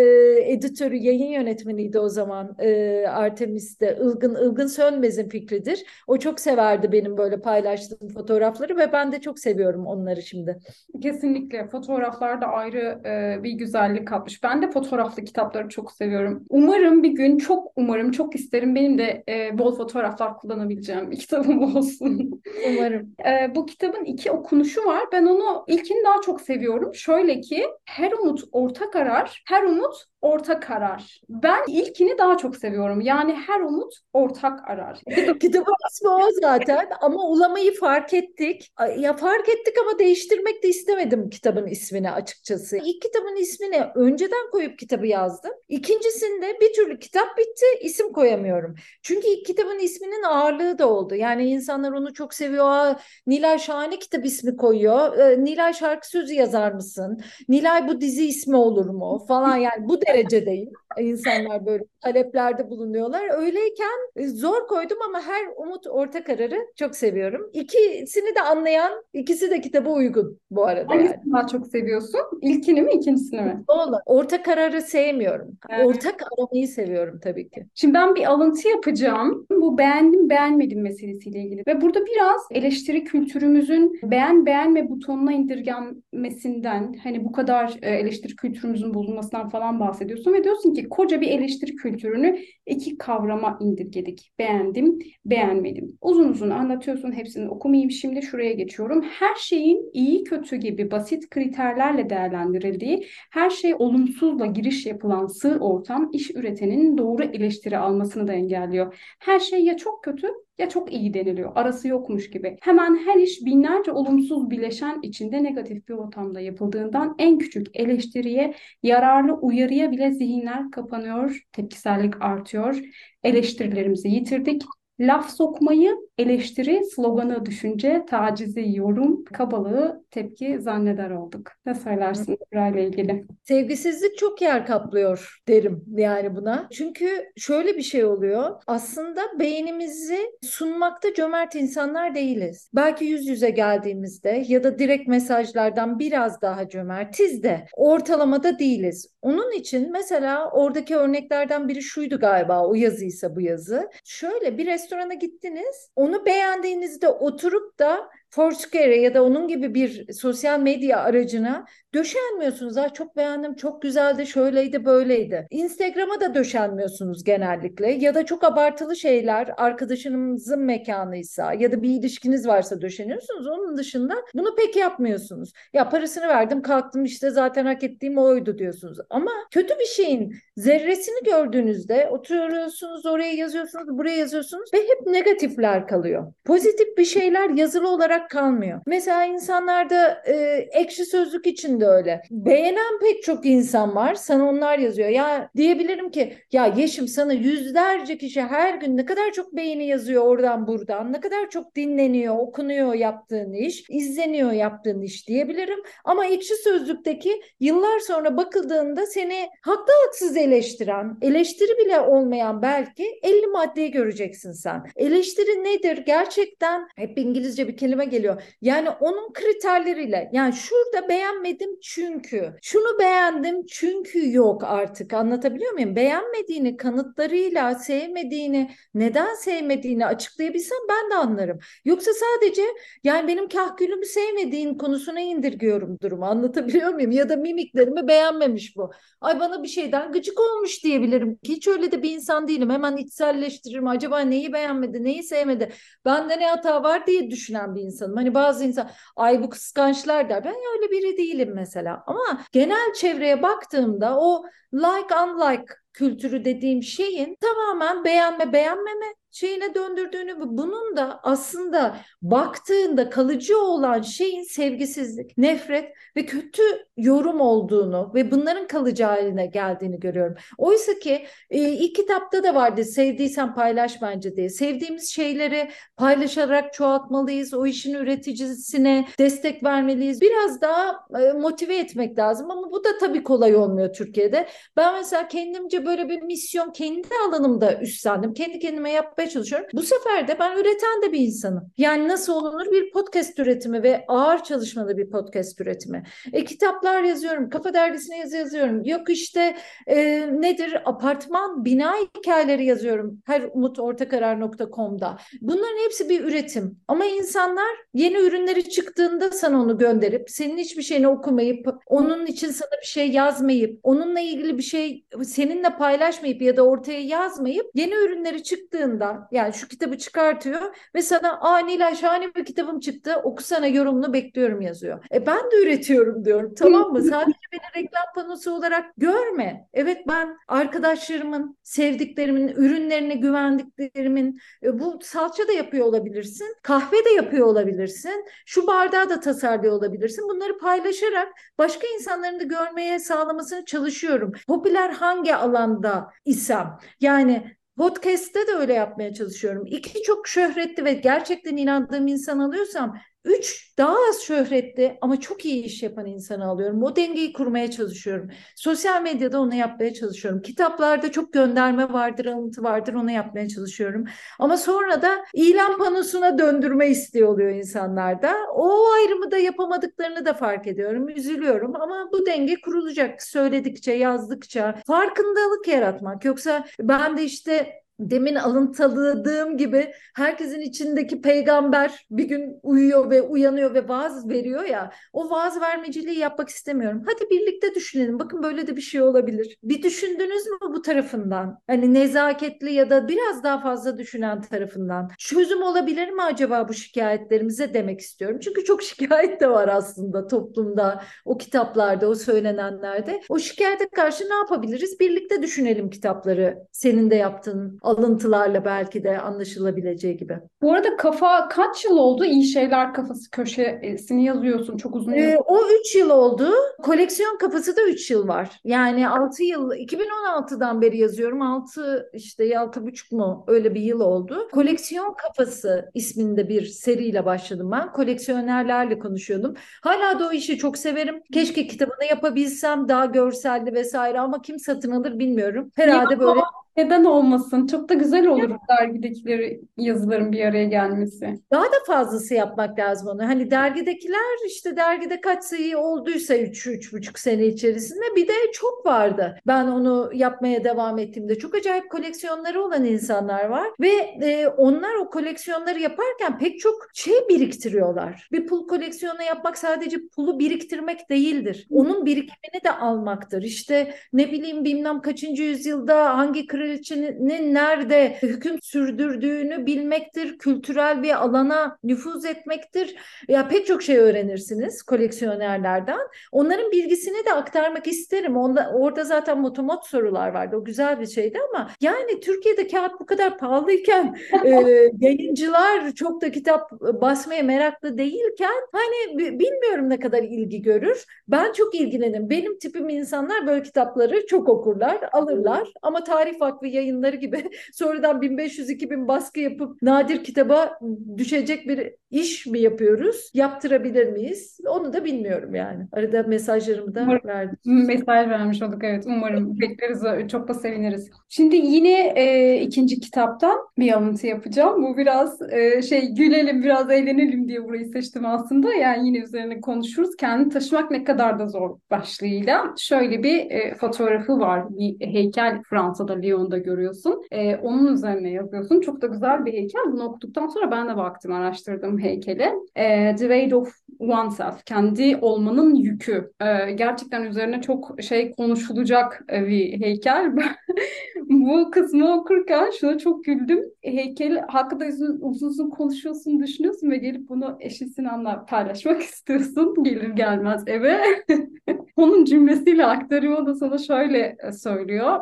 editörü, yayın yönetmeniydi o zaman e, Artemis'te. Ilgın, Ilgın Sönmez'in fikridir. O çok severdi benim böyle paylaştığım fotoğrafları ve ben de çok seviyorum onları şimdi. Kesinlikle. Fotoğraflar da ayrı e, bir güzellik katmış. Ben de fotoğraflı kitapları çok seviyorum. Umarım bir gün, çok umarım, çok isterim benim de e, bol fotoğraflar kullanabileceğim bir kitabım olsun. Umarım. e, bu kitabın iki okunuşu var. Ben onu ilkini daha çok seviyorum. Şöyle ki her umut orta karar, her umut orta karar. Ben ilkini daha çok seviyorum. Yani her umut ortak arar. Kitabın ismi o zaten ama ulamayı fark ettik. Ya fark ettik ama değiştirmek de istemedim kitabın ismini açıkçası. İlk kitabın ismini önceden koyup kitabı yazdım. İkincisinde bir türlü kitap bitti, isim koyamıyorum. Çünkü kitabın isminin ağırlığı da oldu. Yani insanlar onu çok seviyor. Aa, Nilay şahane kitap ismi koyuyor. Ee, Nilay şarkı sözü yazar mısın? Nilay bu dizi ismi olur mu? Falan yani bu derecedeyim. İnsanlar böyle taleplerde bulunuyorlar. Öyleyken e, zor koydum ama her Umut orta kararı çok seviyorum. İkisini de anlayan, ikisi de kitaba uygun bu arada Hangisini yani. daha çok seviyorsun? İlkini mi, ikincisini mi? Oğlum, orta kararı sevmiyorum. Evet. Ortak aramayı seviyorum tabii ki. Şimdi ben bir alıntı yapacağım. Bu beğendim beğenmedim meselesiyle ilgili. Ve burada biraz eleştiri kültürümüzün beğen beğenme butonuna indirgenmesinden hani bu kadar e, eleştiri kültürümüzün bozulmasından falan bahsediyorsun ve diyorsun ki koca bir eleştiri kültürünü iki kavrama indirgedik. Beğendim, beğenmedim. Uzun uzun anlatıyorsun hepsini okumayayım şimdi şuraya geçiyorum. Her şeyin iyi kötü gibi basit kriterlerle değerlendirildiği, her şey olumsuzla giriş yapılan sığ ortam iş üretenin doğru eleştiri almasını da engelliyor. Her şey ya çok kötü ya çok iyi deniliyor. Arası yokmuş gibi. Hemen her iş binlerce olumsuz bileşen içinde negatif bir ortamda yapıldığından en küçük eleştiriye, yararlı uyarıya bile zihinler kapanıyor, tepkisellik artıyor. Eleştirilerimizi yitirdik. Laf sokmayı eleştiri, sloganı düşünce, tacizi yorum, kabalığı tepki zanneder olduk. Ne söylersin burayla ilgili? Sevgisizlik çok yer kaplıyor derim yani buna. Çünkü şöyle bir şey oluyor. Aslında beynimizi sunmakta cömert insanlar değiliz. Belki yüz yüze geldiğimizde ya da direkt mesajlardan biraz daha cömertiz de ortalamada değiliz. Onun için mesela oradaki örneklerden biri şuydu galiba o yazıysa bu yazı. Şöyle bir restorana gittiniz. Onu beğendiğinizde oturup da Foursquare ya da onun gibi bir sosyal medya aracına döşenmiyorsunuz. Ha, çok beğendim, çok güzeldi, şöyleydi, böyleydi. Instagram'a da döşenmiyorsunuz genellikle ya da çok abartılı şeyler arkadaşınızın mekanıysa ya da bir ilişkiniz varsa döşeniyorsunuz. Onun dışında bunu pek yapmıyorsunuz. Ya parasını verdim, kalktım işte zaten hak ettiğim oydu diyorsunuz. Ama kötü bir şeyin zerresini gördüğünüzde oturuyorsunuz, oraya yazıyorsunuz, buraya yazıyorsunuz ve hep negatifler kalıyor. Pozitif bir şeyler yazılı olarak kalmıyor. Mesela insanlarda e, ekşi sözlük için de öyle. Beğenen pek çok insan var. Sana onlar yazıyor. Ya diyebilirim ki ya Yeşim sana yüzlerce kişi her gün ne kadar çok beğeni yazıyor oradan buradan. Ne kadar çok dinleniyor, okunuyor yaptığın iş, izleniyor yaptığın iş diyebilirim. Ama ekşi sözlükteki yıllar sonra bakıldığında seni haklı haksız eleştiren, eleştiri bile olmayan belki 50 maddeyi göreceksin sen. Eleştiri nedir? Gerçekten hep İngilizce bir kelime geliyor. Yani onun kriterleriyle yani şurada beğenmedim çünkü şunu beğendim çünkü yok artık anlatabiliyor muyum? Beğenmediğini kanıtlarıyla sevmediğini neden sevmediğini açıklayabilsem ben de anlarım. Yoksa sadece yani benim kahkülümü sevmediğin konusuna indirgiyorum durumu anlatabiliyor muyum? Ya da mimiklerimi beğenmemiş bu. Ay bana bir şeyden gıcık olmuş diyebilirim. Hiç öyle de bir insan değilim. Hemen içselleştiririm. Acaba neyi beğenmedi, neyi sevmedi? Bende ne hata var diye düşünen bir insanım. Hani bazı insan ay bu kıskançlar der. Ben öyle biri değilim mesela. Ama genel çevreye baktığımda o like unlike kültürü dediğim şeyin tamamen beğenme beğenmeme şeyine döndürdüğünü bunun da aslında baktığında kalıcı olan şeyin sevgisizlik, nefret ve kötü yorum olduğunu ve bunların kalıcı haline geldiğini görüyorum. Oysa ki e, ilk kitapta da vardı sevdiysen paylaş bence diye. Sevdiğimiz şeyleri paylaşarak çoğaltmalıyız. O işin üreticisine destek vermeliyiz. Biraz daha e, motive etmek lazım ama bu da tabii kolay olmuyor Türkiye'de. Ben mesela kendimce böyle bir misyon kendi alanımda üstlendim. Kendi kendime yapmaya çalışıyorum. Bu sefer de ben üreten de bir insanım. Yani nasıl olunur bir podcast üretimi ve ağır çalışmalı bir podcast üretimi. E, kitaplar yazıyorum. Kafa dergisine yazı yazıyorum. Yok işte e, nedir apartman bina hikayeleri yazıyorum. Her umutortakarar.com'da. Bunların hepsi bir üretim. Ama insanlar yeni ürünleri çıktığında sana onu gönderip senin hiçbir şeyini okumayıp onun için sana bir şey yazmayıp onunla ilgili bir şey seninle seninle paylaşmayıp ya da ortaya yazmayıp yeni ürünleri çıktığında yani şu kitabı çıkartıyor ve sana aa şahane bir kitabım çıktı okusana yorumunu bekliyorum yazıyor. E ben de üretiyorum diyorum tamam mı? Sadece beni reklam panosu olarak görme. Evet ben arkadaşlarımın, sevdiklerimin, ürünlerine güvendiklerimin e, bu salça da yapıyor olabilirsin. Kahve de yapıyor olabilirsin. Şu bardağı da tasarlıyor olabilirsin. Bunları paylaşarak başka insanların da görmeye sağlamasını çalışıyorum. Popüler hangi alanda isem yani Podcast'te de öyle yapmaya çalışıyorum. İki çok şöhretli ve gerçekten inandığım insan alıyorsam Üç, daha az şöhretli ama çok iyi iş yapan insanı alıyorum. O dengeyi kurmaya çalışıyorum. Sosyal medyada onu yapmaya çalışıyorum. Kitaplarda çok gönderme vardır, alıntı vardır. Onu yapmaya çalışıyorum. Ama sonra da ilan panosuna döndürme istiyor oluyor insanlarda. O ayrımı da yapamadıklarını da fark ediyorum. Üzülüyorum ama bu denge kurulacak. Söyledikçe, yazdıkça farkındalık yaratmak. Yoksa ben de işte demin alıntıladığım gibi herkesin içindeki peygamber bir gün uyuyor ve uyanıyor ve vaaz veriyor ya o vaaz vermeciliği yapmak istemiyorum. Hadi birlikte düşünelim. Bakın böyle de bir şey olabilir. Bir düşündünüz mü bu tarafından? Hani nezaketli ya da biraz daha fazla düşünen tarafından. Çözüm olabilir mi acaba bu şikayetlerimize demek istiyorum. Çünkü çok şikayet de var aslında toplumda, o kitaplarda, o söylenenlerde. O şikayete karşı ne yapabiliriz? Birlikte düşünelim kitapları. Senin de yaptığın alıntılarla belki de anlaşılabileceği gibi. Bu arada kafa kaç yıl oldu? İyi şeyler kafası köşesini yazıyorsun. Çok uzun ee, O 3 yıl oldu. Koleksiyon kafası da 3 yıl var. Yani 6 yıl 2016'dan beri yazıyorum. 6 işte 6,5 mu öyle bir yıl oldu. Koleksiyon kafası isminde bir seriyle başladım ben. Koleksiyonerlerle konuşuyordum. Hala da o işi çok severim. Keşke kitabını yapabilsem daha görselli vesaire ama kim satın alır bilmiyorum. Herhalde ya, böyle neden olmasın? Çok da güzel olur dergidekileri yazıların bir araya gelmesi. Daha da fazlası yapmak lazım onu. Hani dergidekiler işte dergide kaç sayı olduysa 3 üç, buçuk sene içerisinde bir de çok vardı. Ben onu yapmaya devam ettiğimde çok acayip koleksiyonları olan insanlar var ve e, onlar o koleksiyonları yaparken pek çok şey biriktiriyorlar. Bir pul koleksiyonu yapmak sadece pulu biriktirmek değildir. Onun birikimini de almaktır. İşte ne bileyim bilmem kaçıncı yüzyılda hangi kraliçe kraliçenin nerede hüküm sürdürdüğünü bilmektir, kültürel bir alana nüfuz etmektir. Ya pek çok şey öğrenirsiniz koleksiyonerlerden. Onların bilgisini de aktarmak isterim. Onda, orada zaten motomot sorular vardı. O güzel bir şeydi ama yani Türkiye'de kağıt bu kadar pahalıyken e, yayıncılar çok da kitap basmaya meraklı değilken hani bilmiyorum ne kadar ilgi görür. Ben çok ilgilenirim. Benim tipim insanlar böyle kitapları çok okurlar, alırlar ama tarih vakti Vakfı yayınları gibi sonradan 1500-2000 baskı yapıp nadir kitaba düşecek bir iş mi yapıyoruz? Yaptırabilir miyiz? Onu da bilmiyorum yani. Arada mesajlarımı da umarım, verdim. Mesaj vermiş olduk evet. Umarım bekleriz. Çok da seviniriz. Şimdi yine e, ikinci kitaptan bir alıntı yapacağım. Bu biraz e, şey gülelim biraz eğlenelim diye burayı seçtim aslında. Yani yine üzerine konuşuruz. Kendi taşımak ne kadar da zor başlığıyla. Şöyle bir e, fotoğrafı var. Bir heykel Fransa'da Lyon'da görüyorsun. E, onun üzerine yazıyorsun. Çok da güzel bir heykel. Bunu okuduktan sonra ben de baktım araştırdım heykeli. E, The Weight of Oneself, kendi olmanın yükü. E, gerçekten üzerine çok şey konuşulacak bir heykel. Bu kısmı okurken şuna çok güldüm. Heykel hakkında uzun uzun, uzun konuşuyorsun, düşünüyorsun ve gelip bunu eşi Sinan'la paylaşmak istiyorsun. Gelir gelmez eve. Onun cümlesiyle aktarıyor da sana şöyle söylüyor.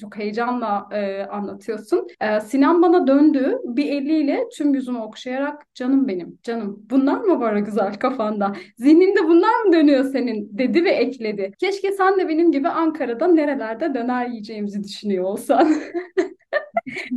Çok heyecanla e, anlatıyorsun. E, Sinan bana döndü. Bir eliyle tüm yüzümü okşayarak canım benim, canım. Bunlar mı var güzel kafanda? Zihninde bunlar mı dönüyor senin? dedi ve ekledi. Keşke sen de benim gibi Ankara'da nerelerde döner yiyeceğimizi düşünüyor olsan.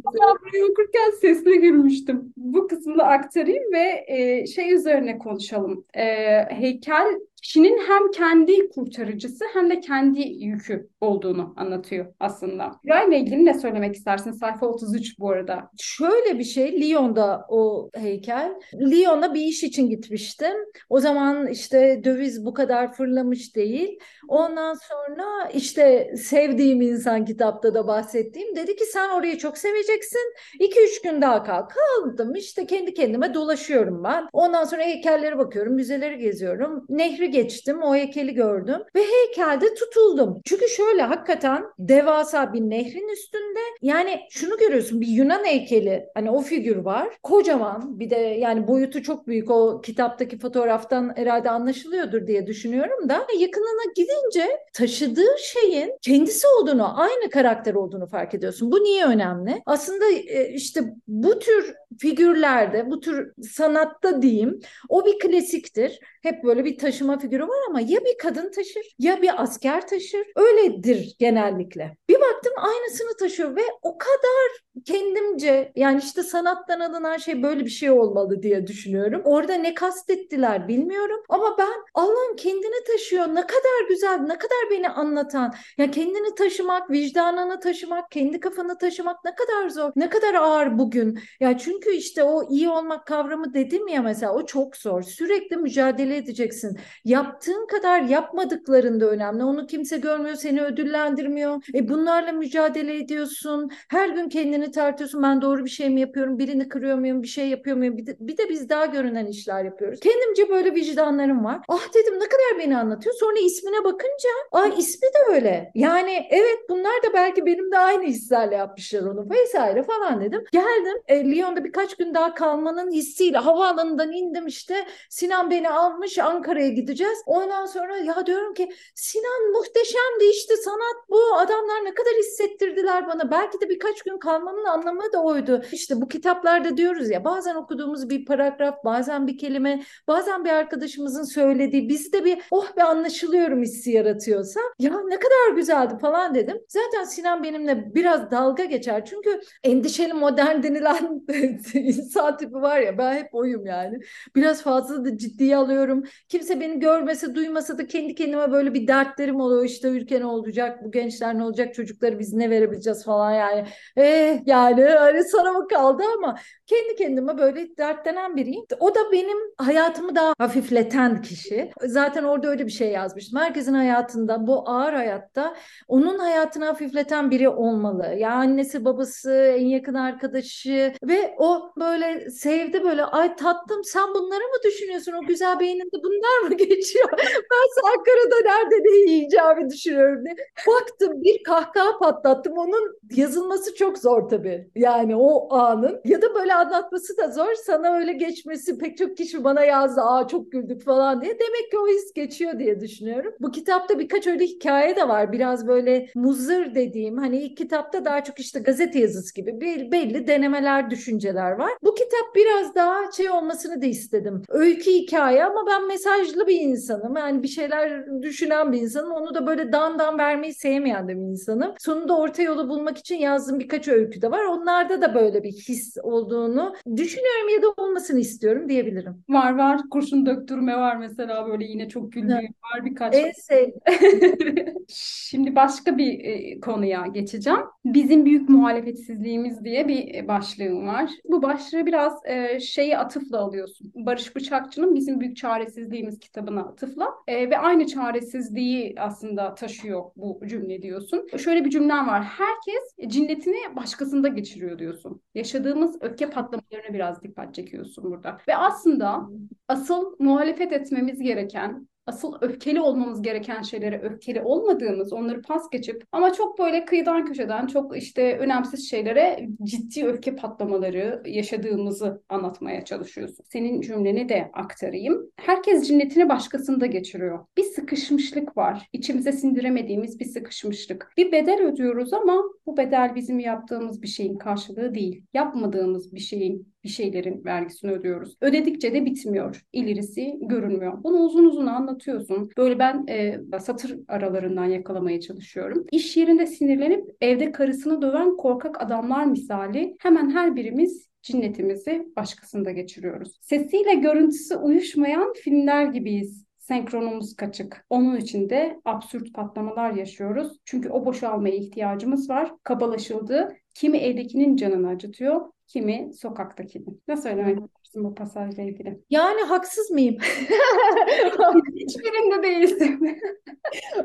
Burayı okurken sesli gülmüştüm. Bu kısmını aktarayım ve e, şey üzerine konuşalım. E, heykel kişinin hem kendi kurtarıcısı hem de kendi yükü olduğunu anlatıyor aslında. Burayla ilgili ne söylemek istersin? Sayfa 33 bu arada. Şöyle bir şey, Lyon'da o heykel. Lyon'a bir iş için gitmiştim. O zaman işte döviz bu kadar fırlamış değil. Ondan sonra işte sevdiğim insan kitapta da bahsettiğim dedi ki sen orayı çok seveceksin. 2-3 gün daha kal. Kaldım işte kendi kendime dolaşıyorum ben. Ondan sonra heykellere bakıyorum, müzeleri geziyorum. Nehri geçtim. O heykeli gördüm ve heykelde tutuldum. Çünkü şöyle hakikaten devasa bir nehrin üstünde yani şunu görüyorsun bir Yunan heykeli hani o figür var. Kocaman bir de yani boyutu çok büyük o kitaptaki fotoğraftan herhalde anlaşılıyordur diye düşünüyorum da yakınına gidince taşıdığı şeyin kendisi olduğunu aynı karakter olduğunu fark ediyorsun. Bu niye önemli? Aslında e, işte bu tür figürlerde, bu tür sanatta diyeyim o bir klasiktir. Hep böyle bir taşıma figürü var ama ya bir kadın taşır ya bir asker taşır. Öyledir genellikle. Bir baktım aynısını taşıyor ve o kadar kendimce yani işte sanattan alınan şey böyle bir şey olmalı diye düşünüyorum. Orada ne kastettiler bilmiyorum ama ben Allah'ın kendini taşıyor. Ne kadar güzel, ne kadar beni anlatan. Ya kendini taşımak, vicdanını taşımak, kendi kafanı taşımak ne kadar zor. Ne kadar ağır bugün. Ya çünkü işte o iyi olmak kavramı dedim ya mesela o çok zor. Sürekli mücadele edeceksin. Yaptığın kadar yapmadıkların da önemli. Onu kimse görmüyor, seni ödüllendirmiyor. E bunlarla mücadele ediyorsun. Her gün kendini tartıyorsun. Ben doğru bir şey mi yapıyorum? Birini kırıyor muyum? Bir şey yapıyor muyum? Bir de, bir de biz daha görünen işler yapıyoruz. Kendimce böyle vicdanlarım var. Ah dedim ne kadar beni anlatıyor. Sonra ismine bakınca ay ismi de öyle. Yani evet bunlar da belki benim de aynı hislerle yapmışlar onu vesaire falan dedim. Geldim e, Lyon'da birkaç gün daha kalmanın hissiyle havaalanından indim işte. Sinan beni almış Ankara'ya gideceğiz. Ondan sonra ya diyorum ki Sinan muhteşemdi işte sanat bu. Adamlar ne kadar hissettirdiler bana. Belki de birkaç gün kalmanın anlamı da oydu. İşte bu kitaplarda diyoruz ya bazen okuduğumuz bir paragraf, bazen bir kelime, bazen bir arkadaşımızın söylediği bizde bir oh be anlaşılıyorum hissi yaratıyorsa ya ne kadar güzeldi falan dedim. Zaten Sinan benimle biraz dalga geçer. Çünkü endişeli modern denilen insan tipi var ya ben hep oyum yani. Biraz fazla da ciddiye alıyorum. Kimse beni görmese duymasa da kendi kendime böyle bir dertlerim oluyor. İşte ülke ne olacak, bu gençler ne olacak, çocukları biz ne verebileceğiz falan yani. Eh yani hani sana mı kaldı ama kendi kendime böyle dertlenen biriyim. O da benim hayatımı daha hafifleten kişi. Zaten orada öyle bir şey yazmıştım. Herkesin hayatında bu ağır hayatta onun hayatını hafifleten biri olmalı. Ya annesi, babası, en yakın arkadaşı ve o böyle sevdi böyle ay tatlım sen bunları mı düşünüyorsun? O güzel beyninde bunlar mı geçiyor? ben Ankara'da nerede ne yiyeceğimi düşünüyorum diye. Baktım bir kahkaha patlattım. Onun yazılması çok zor tabii. Yani o anın ya da böyle anlatması da zor. Sana öyle geçmesi pek çok kişi bana yazdı. Aa çok güldük falan diye. Demek ki o his geçiyor diye düşünüyorum. Bu kitapta birkaç öyle hikaye de var. Biraz böyle muzır dediğim hani ilk kitapta daha çok işte gazete yazısı gibi belli denemeler, düşünceler var. Bu kitap biraz daha şey olmasını da istedim. Öykü hikaye ama ben mesajlı bir insanım. Yani bir şeyler düşünen bir insanım. Onu da böyle dan vermeyi sevmeyen de bir insanım. Sonunda orta yolu bulmak için yazdığım birkaç öykü de var. Onlarda da böyle bir his olduğunu düşünüyorum ya da olmasını istiyorum diyebilirim. Var var. Kurşun döktürme var mesela böyle yine çok güldüğüm var birkaç. En sevdiğim. Şimdi başka bir e, konuya geçeceğim. Bizim büyük muhalefetsizliğimiz diye bir e, başlığım var. Bu başlığı biraz e, şeyi atıfla alıyorsun. Barış Bıçakçı'nın Bizim Büyük Çaresizliğimiz kitabına atıfla ve aynı çaresizliği aslında taşıyor bu cümle diyorsun. Şöyle bir cümlem var. Herkes cinnetini başkasında geçiriyor diyorsun. Yaşadığımız öfke patlamalarına biraz dikkat çekiyorsun burada. Ve aslında asıl muhalefet etmemiz gereken asıl öfkeli olmamız gereken şeylere öfkeli olmadığımız, onları pas geçip ama çok böyle kıyıdan köşeden çok işte önemsiz şeylere ciddi öfke patlamaları yaşadığımızı anlatmaya çalışıyorsun. Senin cümleni de aktarayım. Herkes cinnetini başkasında geçiriyor. Bir sıkışmışlık var. İçimize sindiremediğimiz bir sıkışmışlık. Bir bedel ödüyoruz ama bu bedel bizim yaptığımız bir şeyin karşılığı değil. Yapmadığımız bir şeyin bir şeylerin vergisini ödüyoruz. Ödedikçe de bitmiyor. İlerisi görünmüyor. Bunu uzun uzun anlatıyorsun. Böyle ben e, satır aralarından yakalamaya çalışıyorum. İş yerinde sinirlenip evde karısını döven korkak adamlar misali hemen her birimiz cinnetimizi başkasında geçiriyoruz. Sesiyle görüntüsü uyuşmayan filmler gibiyiz senkronumuz kaçık. Onun için de absürt patlamalar yaşıyoruz. Çünkü o boşalmaya ihtiyacımız var. Kabalaşıldı. Kimi evdekinin canını acıtıyor, kimi sokaktakinin. Ne söylemek istersin bu pasajla ilgili? Yani haksız mıyım? Hiçbirinde değilsin.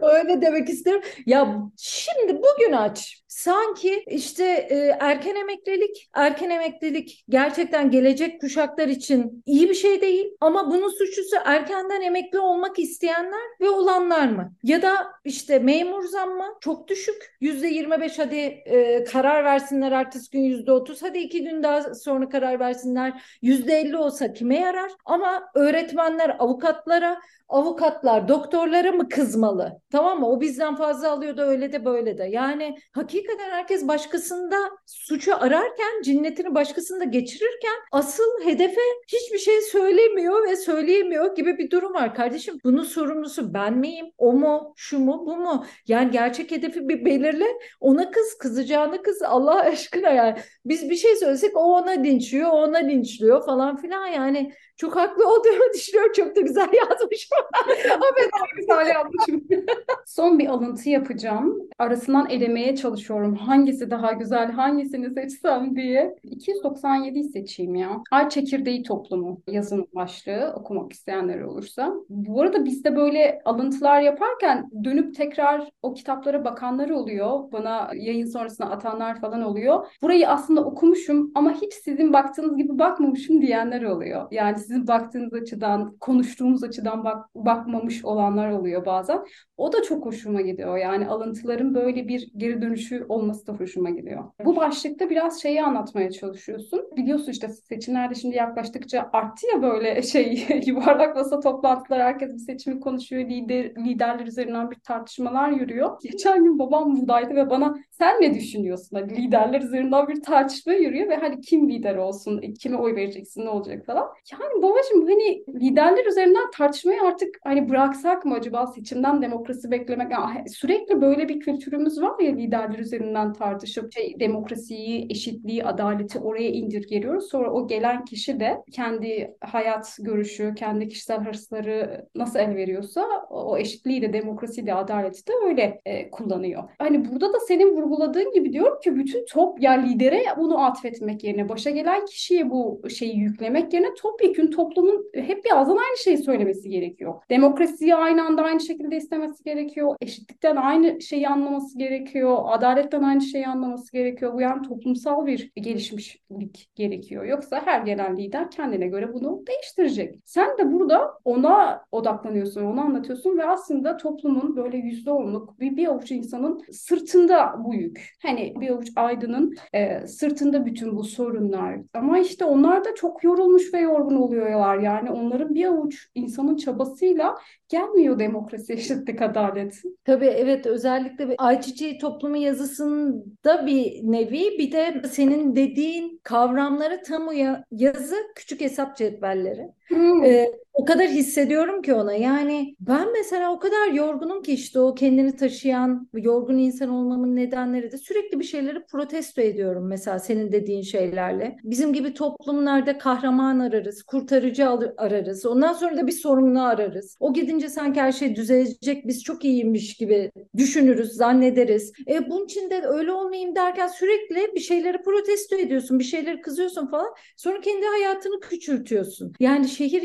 Öyle demek isterim. Ya şimdi bugün aç. Sanki işte e, erken emeklilik, erken emeklilik gerçekten gelecek kuşaklar için iyi bir şey değil ama bunun suçlusu erkenden emekli olmak isteyenler ve olanlar mı? Ya da işte memur zammı çok düşük. %25 hadi e, karar versinler ertesi gün %30 hadi iki gün daha sonra karar versinler %50 olsa kime yarar? Ama öğretmenler avukatlara avukatlar doktorlara mı kızmalı? Tamam mı? O bizden fazla alıyor da öyle de böyle de. Yani hakikaten herkes başkasında suçu ararken, cinnetini başkasında geçirirken asıl hedefe hiçbir şey söylemiyor ve söyleyemiyor gibi bir durum var. Kardeşim bunun sorumlusu ben miyim? O mu? Şu mu? Bu mu? Yani gerçek hedefi bir belirle. Ona kız, kızacağını kız Allah aşkına yani. Biz bir şey söylesek o ona linçliyor, o ona linçliyor falan filan yani çok haklı olduğumu düşünüyorum. Çok da güzel yazmışım. evet, güzel yazmışım. Son bir alıntı yapacağım. Arasından elemeye çalışıyorum. Hangisi daha güzel, hangisini seçsem diye. 297'yi seçeyim ya. Ay çekirdeği toplumu yazın başlığı okumak isteyenler olursa. Bu arada bizde böyle alıntılar yaparken dönüp tekrar o kitaplara bakanlar oluyor. Bana yayın sonrasında atanlar falan oluyor. Burayı aslında okumuşum ama hiç sizin baktığınız gibi bakmamışım diyenler oluyor. Yani sizin baktığınız açıdan, konuştuğumuz açıdan bak, bakmamış olanlar oluyor bazen. O da çok hoşuma gidiyor. Yani alıntıların böyle bir geri dönüşü olması da hoşuma gidiyor. Bu başlıkta biraz şeyi anlatmaya çalışıyorsun. Biliyorsun işte seçimlerde şimdi yaklaştıkça arttı ya böyle şey yuvarlak masa toplantılar herkes bir seçimi konuşuyor. Lider, liderler üzerinden bir tartışmalar yürüyor. Geçen gün babam buradaydı ve bana sen ne düşünüyorsun? Hani liderler üzerinden bir tartışma yürüyor ve hani kim lider olsun, kime oy vereceksin, ne olacak falan. Yani babacığım hani liderler üzerinden tartışmayı artık hani bıraksak mı acaba seçimden demokrasi beklemek? Yani sürekli böyle bir kültürümüz var ya liderler üzerinden tartışıp şey, demokrasiyi, eşitliği, adaleti oraya indirgeliyoruz. Sonra o gelen kişi de kendi hayat görüşü, kendi kişisel hırsları nasıl el veriyorsa o eşitliği de, demokrasiyi de, adaleti de öyle e, kullanıyor. Hani burada da senin vurguladığın gibi diyorum ki bütün top ya lidere bunu atfetmek yerine başa gelen kişiye bu şeyi yüklemek yerine topyekün toplumun hep bir ağzından aynı şeyi söylemesi gerekiyor. Demokrasiyi aynı anda aynı şekilde istemesi gerekiyor. Eşitlikten aynı şeyi anlaması gerekiyor. Adaletten aynı şeyi anlaması gerekiyor. Bu yani toplumsal bir gelişmişlik gerekiyor. Yoksa her gelen lider kendine göre bunu değiştirecek. Sen de burada ona odaklanıyorsun, onu anlatıyorsun ve aslında toplumun böyle yüzde onluk bir, bir avuç insanın sırtında bu yük. Hani bir avuç aydının e, sırtında bütün bu sorunlar. Ama işte onlar da çok yorulmuş ve yorgun oluyorlar. Yani onların bir avuç insanın çabasıyla gelmiyor demokrasi, eşitlik, adalet. Tabii evet özellikle Ayçiçeği toplumu yazısında bir nevi bir de senin dediğin kavramları tam yazı küçük hesap cetvelleri. Hmm. Ee, o kadar hissediyorum ki ona. Yani ben mesela o kadar yorgunum ki işte o kendini taşıyan yorgun insan olmamın nedenleri de sürekli bir şeyleri protesto ediyorum mesela senin dediğin şeylerle. Bizim gibi toplumlarda kahraman ararız, kurtarıcı ararız. Ondan sonra da bir sorumlu ararız. O gidince sanki her şey düzelecek, biz çok iyiymiş gibi düşünürüz, zannederiz. E bunun için de öyle olmayayım derken sürekli bir şeyleri protesto ediyorsun, bir şeyleri kızıyorsun falan. Sonra kendi hayatını küçültüyorsun. Yani şehir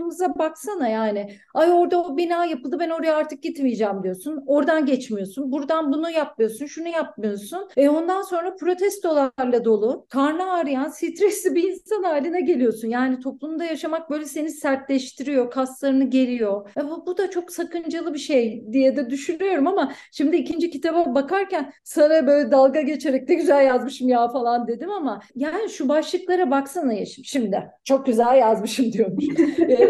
yaşayışımıza baksana yani. Ay orada o bina yapıldı ben oraya artık gitmeyeceğim diyorsun. Oradan geçmiyorsun. Buradan bunu yapmıyorsun. Şunu yapmıyorsun. E ondan sonra protestolarla dolu. Karnı ağrıyan, stresli bir insan haline geliyorsun. Yani toplumda yaşamak böyle seni sertleştiriyor. Kaslarını geriyor. E bu, bu da çok sakıncalı bir şey diye de düşünüyorum ama şimdi ikinci kitaba bakarken sana böyle dalga geçerek de güzel yazmışım ya falan dedim ama yani şu başlıklara baksana Yeşim şimdi. Çok güzel yazmışım diyor diyormuş. Ee,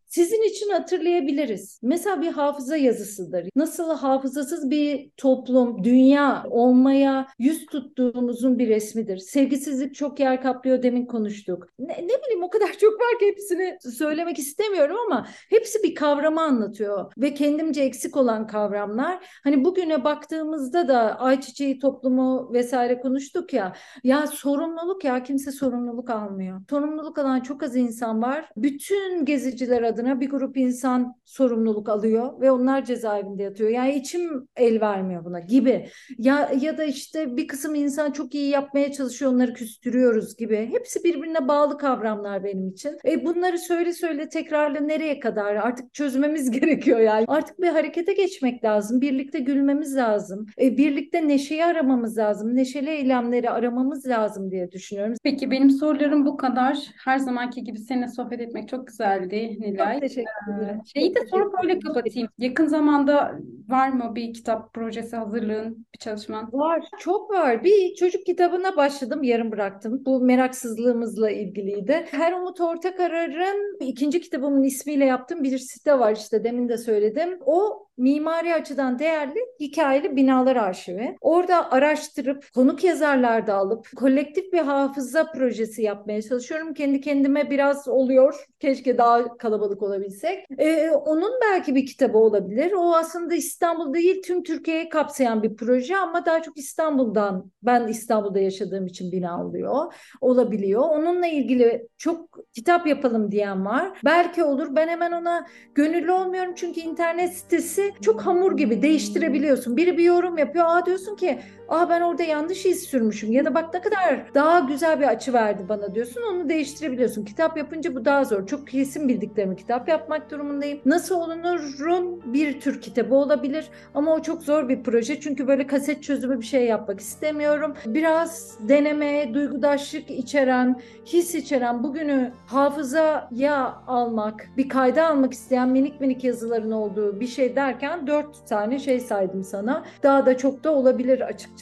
sizin için hatırlayabiliriz. Mesela bir hafıza yazısıdır. Nasıl hafızasız bir toplum, dünya olmaya yüz tuttuğumuzun bir resmidir. Sevgisizlik çok yer kaplıyor demin konuştuk. Ne, ne bileyim o kadar çok var ki hepsini söylemek istemiyorum ama hepsi bir kavramı anlatıyor. Ve kendimce eksik olan kavramlar. Hani bugüne baktığımızda da ayçiçeği toplumu vesaire konuştuk ya. Ya sorumluluk ya kimse sorumluluk almıyor. Sorumluluk alan çok az insan var. Bütün geziciler adına adına bir grup insan sorumluluk alıyor ve onlar cezaevinde yatıyor. Yani içim el vermiyor buna gibi. Ya ya da işte bir kısım insan çok iyi yapmaya çalışıyor onları küstürüyoruz gibi. Hepsi birbirine bağlı kavramlar benim için. E bunları söyle söyle tekrarla nereye kadar artık çözmemiz gerekiyor yani. Artık bir harekete geçmek lazım. Birlikte gülmemiz lazım. E, birlikte neşeyi aramamız lazım. Neşeli eylemleri aramamız lazım diye düşünüyorum. Peki benim sorularım bu kadar. Her zamanki gibi seninle sohbet etmek çok güzeldi Nilay. Çok teşekkür ederim. Şeyi de sorup teşekkür öyle ederim. kapatayım. Yakın zamanda var mı bir kitap projesi hazırlığın, bir çalışman? Var, çok var. Bir çocuk kitabına başladım, yarım bıraktım. Bu meraksızlığımızla ilgiliydi. Her Umut Ortakarar'ın ikinci kitabımın ismiyle yaptığım bir site var işte demin de söyledim. O mimari açıdan değerli hikayeli binalar arşivi. Orada araştırıp konuk yazarlar da alıp kolektif bir hafıza projesi yapmaya çalışıyorum. Kendi kendime biraz oluyor. Keşke daha kalabalık olabilsek. Ee, onun belki bir kitabı olabilir. O aslında İstanbul değil tüm Türkiye'yi kapsayan bir proje ama daha çok İstanbul'dan ben İstanbul'da yaşadığım için bina oluyor. Olabiliyor. Onunla ilgili çok kitap yapalım diyen var. Belki olur. Ben hemen ona gönüllü olmuyorum çünkü internet sitesi çok hamur gibi değiştirebiliyorsun. Biri bir yorum yapıyor. Aa diyorsun ki aa ben orada yanlış iz sürmüşüm ya da bak ne kadar daha güzel bir açı verdi bana diyorsun. Onu değiştirebiliyorsun. Kitap yapınca bu daha zor. Çok kesin bildiklerimi kitap yapmak durumundayım. Nasıl olunurun bir tür kitabı olabilir ama o çok zor bir proje. Çünkü böyle kaset çözümü bir şey yapmak istemiyorum. Biraz deneme, duygudaşlık içeren, his içeren bugünü hafızaya almak, bir kayda almak isteyen minik minik yazıların olduğu bir şey derken dört tane şey saydım sana. Daha da çok da olabilir açıkçası.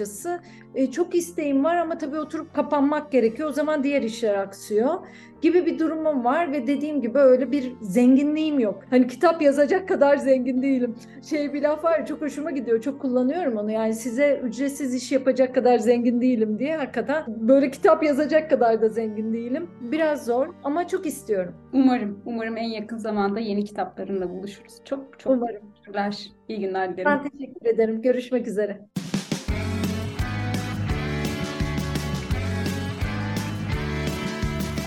E, çok isteğim var ama tabii oturup kapanmak gerekiyor. O zaman diğer işler aksıyor gibi bir durumum var ve dediğim gibi öyle bir zenginliğim yok. Hani kitap yazacak kadar zengin değilim. Şey bir laf var çok hoşuma gidiyor. Çok kullanıyorum onu. Yani size ücretsiz iş yapacak kadar zengin değilim diye hakikaten böyle kitap yazacak kadar da zengin değilim. Biraz zor ama çok istiyorum. Umarım, umarım en yakın zamanda yeni kitaplarınla buluşuruz. Çok çok Umarım. teşekkürler. İyi günler dilerim. Ben teşekkür ederim. Görüşmek üzere.